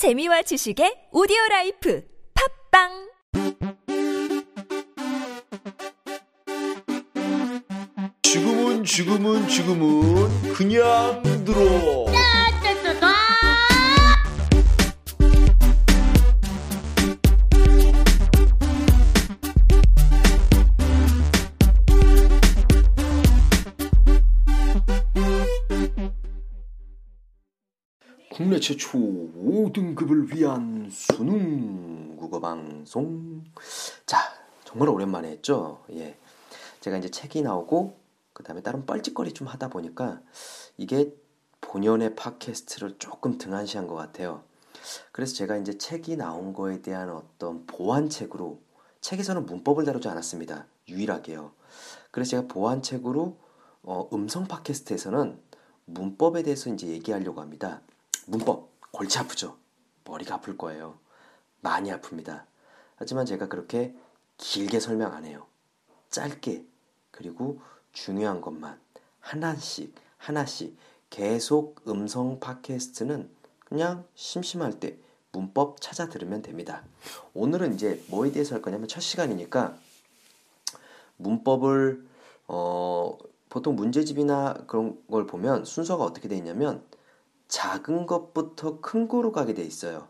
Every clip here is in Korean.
재미와 지식의 오디오 라이프 팝빵! 지금은 지금은 지금은 그냥 들어 최초 5등급을 위한 수능 국어 방송 자 정말 오랜만에 했죠 예 제가 이제 책이 나오고 그 다음에 다른 뻘짓거리 좀 하다 보니까 이게 본연의 팟캐스트를 조금 등한시한 것 같아요. 그래서 제가 이제 책이 나온 거에 대한 어떤 보완책으로 책에서는 문법을 다루지 않았습니다. 유일하게요. 그래서 제가 보완책으로 어, 음성 팟캐스트에서는 문법에 대해서 이제 얘기하려고 합니다. 문법 골치 아프죠. 머리가 아플 거예요. 많이 아픕니다. 하지만 제가 그렇게 길게 설명 안 해요. 짧게 그리고 중요한 것만 하나씩 하나씩 계속 음성 팟캐스트는 그냥 심심할 때 문법 찾아 들으면 됩니다. 오늘은 이제 뭐에 대해서 할 거냐면 첫 시간이니까 문법을 어 보통 문제집이나 그런 걸 보면 순서가 어떻게 돼 있냐면 작은 것부터 큰 거로 가게 돼 있어요.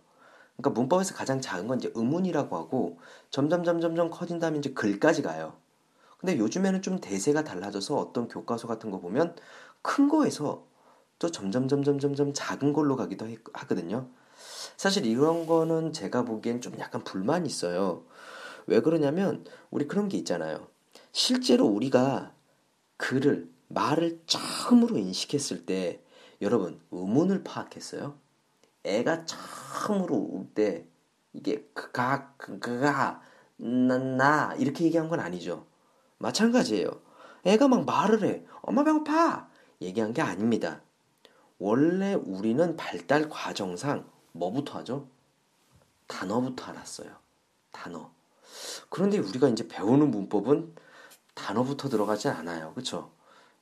그러니까 문법에서 가장 작은 건 이제 의문이라고 하고 점점 점점 점 커진 다음에 이제 글까지 가요. 근데 요즘에는 좀 대세가 달라져서 어떤 교과서 같은 거 보면 큰 거에서 또 점점 점점 점점 작은 걸로 가기도 하거든요. 사실 이런 거는 제가 보기엔 좀 약간 불만이 있어요. 왜 그러냐면 우리 그런 게 있잖아요. 실제로 우리가 글을 말을 처음으로 인식했을 때 여러분 의문을 파악했어요? 애가 처음으로 울 때 이게 그가 그가 나나 이렇게 얘기한 건 아니죠. 마찬가지예요. 애가 막 말을 해. 엄마 배고파. 얘기한 게 아닙니다. 원래 우리는 발달 과정상 뭐부터 하죠? 단어부터 알았어요. 단어. 그런데 우리가 이제 배우는 문법은 단어부터 들어가지 않아요. 그쵸?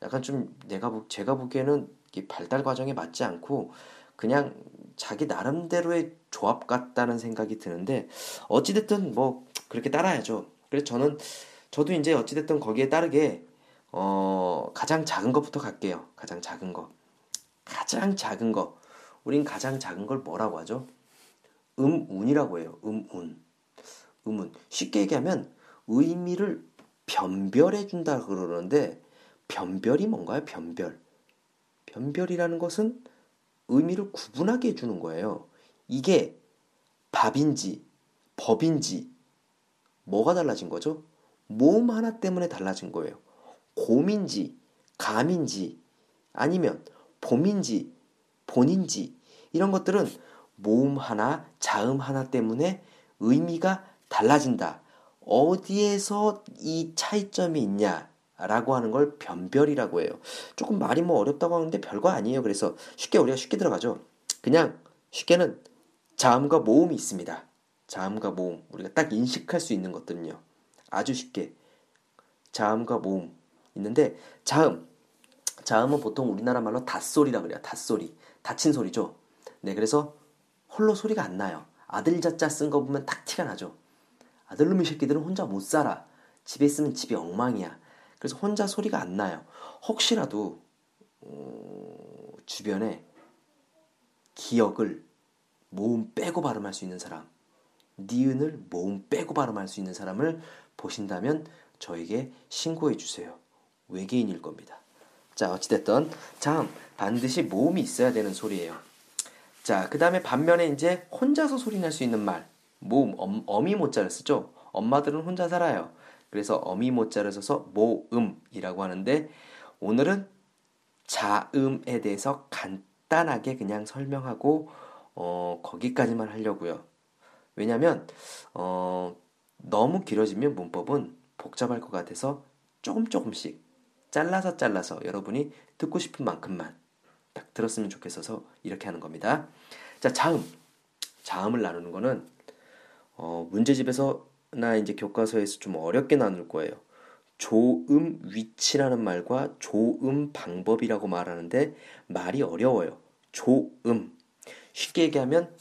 약간 좀 내가 제가 보기에는 발달 과정에 맞지 않고 그냥 자기 나름대로의 조합 같다는 생각이 드는데 어찌됐든 뭐 그렇게 따라야죠. 그래서 저는 저도 이제 어찌됐든 거기에 따르게 어 가장 작은 것부터 갈게요. 가장 작은 거. 가장 작은 거. 우린 가장 작은 걸 뭐라고 하죠? 음운이라고 해요. 음운. 음운. 쉽게 얘기하면 의미를 변별해 준다 그러는데 변별이 뭔가요? 변별. 변별이라는 것은 의미를 구분하게 해주는 거예요. 이게 밥인지 법인지 뭐가 달라진 거죠? 모음 하나 때문에 달라진 거예요. 곰인지 감인지 아니면 봄인지 본인지 이런 것들은 모음 하나 자음 하나 때문에 의미가 달라진다. 어디에서 이 차이점이 있냐? 라고 하는 걸 변별이라고 해요. 조금 말이 뭐 어렵다고 하는데 별거 아니에요. 그래서 쉽게 우리가 쉽게 들어가죠. 그냥 쉽게는 자음과 모음이 있습니다. 자음과 모음. 우리가 딱 인식할 수 있는 것들은요. 아주 쉽게. 자음과 모음 있는데 자음. 자음은 보통 우리나라 말로 닷소리라 그래요. 닷소리. 닫힌 소리죠. 네, 그래서 홀로 소리가 안 나요. 아들 자자 쓴 거 보면 딱 티가 나죠. 아들놈의 새끼들은 혼자 못 살아. 집에 있으면 집이 엉망이야. 그래서 혼자 소리가 안 나요. 혹시라도 어, 주변에 기억을 모음 빼고 발음할 수 있는 사람, 니은을 모음 빼고 발음할 수 있는 사람을 보신다면 저에게 신고해 주세요. 외계인일 겁니다. 자, 어찌됐든 참 반드시 모음이 있어야 되는 소리예요. 자, 그 다음에 반면에 이제 혼자서 소리 낼수 있는 말, 모음, 엄, 어미 모자를 쓰죠. 엄마들은 혼자 살아요. 그래서 어미 모자를 써서 모음이라고 하는데 오늘은 자음에 대해서 간단하게 그냥 설명하고 어, 거기까지만 하려고요. 왜냐하면 어, 너무 길어지면 문법은 복잡할 것 같아서 조금 조금씩 잘라서 잘라서 여러분이 듣고 싶은 만큼만 딱 들었으면 좋겠어서 이렇게 하는 겁니다. 자, 자음. 자음을 나누는 거는 어, 문제집에서 나 이제 교과서에서 좀 어렵게 나눌 거예요. 조음 위치라는 말과 조음 방법이라고 말하는데 말이 어려워요. 조음. 쉽게 얘기하면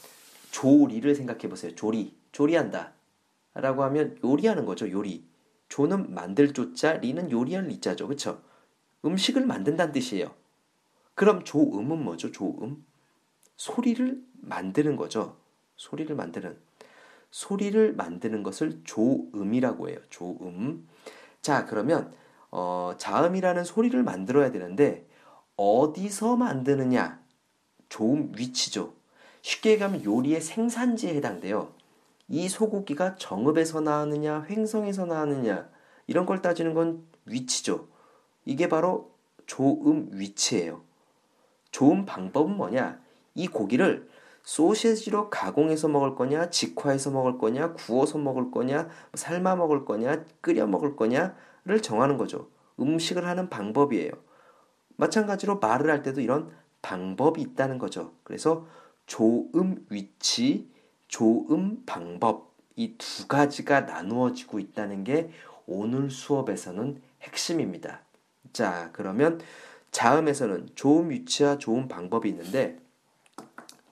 조리를 생각해 보세요. 조리. 조리한다. 라고 하면 요리하는 거죠. 요리. 조는 만들 조자, 리는 요리할 리자죠. 그쵸? 음식을 만든다는 뜻이에요. 그럼 조음은 뭐죠? 조음? 소리를 만드는 거죠. 소리를 만드는. 소리를 만드는 것을 조음이라고 해요. 조음. 자, 그러면 어, 자음이라는 소리를 만들어야 되는데 어디서 만드느냐? 조음 위치죠. 쉽게 얘기하면 요리의 생산지에 해당돼요. 이 소고기가 정읍에서 나왔느냐, 횡성에서 나왔느냐, 이런 걸 따지는 건 위치죠. 이게 바로 조음 위치예요. 좋은 방법은 뭐냐? 이 고기를 소시지로 가공해서 먹을 거냐, 직화해서 먹을 거냐, 구워서 먹을 거냐, 삶아 먹을 거냐, 끓여 먹을 거냐를 정하는 거죠. 음식을 하는 방법이에요. 마찬가지로 말을 할 때도 이런 방법이 있다는 거죠. 그래서 조음 위치, 조음 방법 이 두 가지가 나누어지고 있다는 게 오늘 수업에서는 핵심입니다. 자, 그러면 자음에서는 좋은 위치와 좋은 방법이 있는데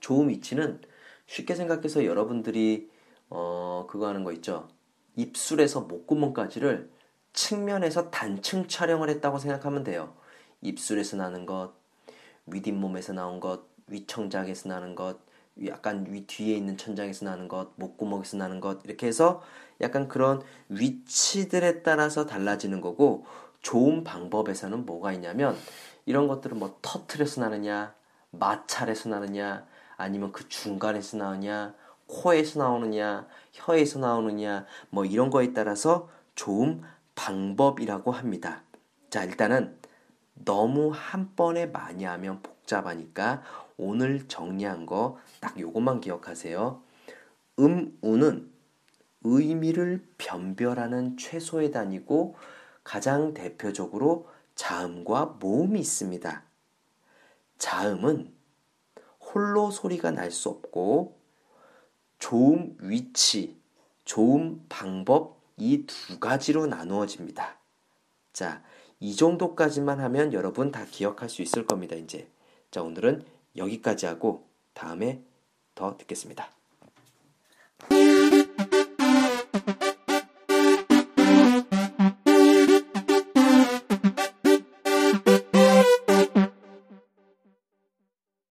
좋은 위치는 쉽게 생각해서 여러분들이 어 그거 하는 거 있죠. 입술에서 목구멍까지를 측면에서 단층 촬영을 했다고 생각하면 돼요. 입술에서 나는 것, 윗잇몸에서 나온 것, 위청장에서 나는 것, 약간 위 뒤에 있는 천장에서 나는 것, 목구멍에서 나는 것 이렇게 해서 약간 그런 위치들에 따라서 달라지는 거고 좋은 방법에서는 뭐가 있냐면 이런 것들은 뭐 터트려서 나느냐, 마찰에서 나느냐, 아니면 그 중간에서 나오냐, 코에서 나오느냐, 혀에서 나오느냐, 뭐 이런 거에 따라서 좋은 방법이라고 합니다. 자, 일단은 너무 한 번에 많이 하면 복잡하니까 오늘 정리한 거 딱 요것만 기억하세요. 음, 우는 의미를 변별하는 최소의 단위고 가장 대표적으로 자음과 모음이 있습니다. 자음은 홀로 소리가 날 수 없고 좋은 위치, 좋은 방법 이 두 가지로 나누어집니다. 자, 이 정도까지만 하면 여러분 다 기억할 수 있을 겁니다, 이제. 자, 오늘은 여기까지 하고 다음에 더 듣겠습니다.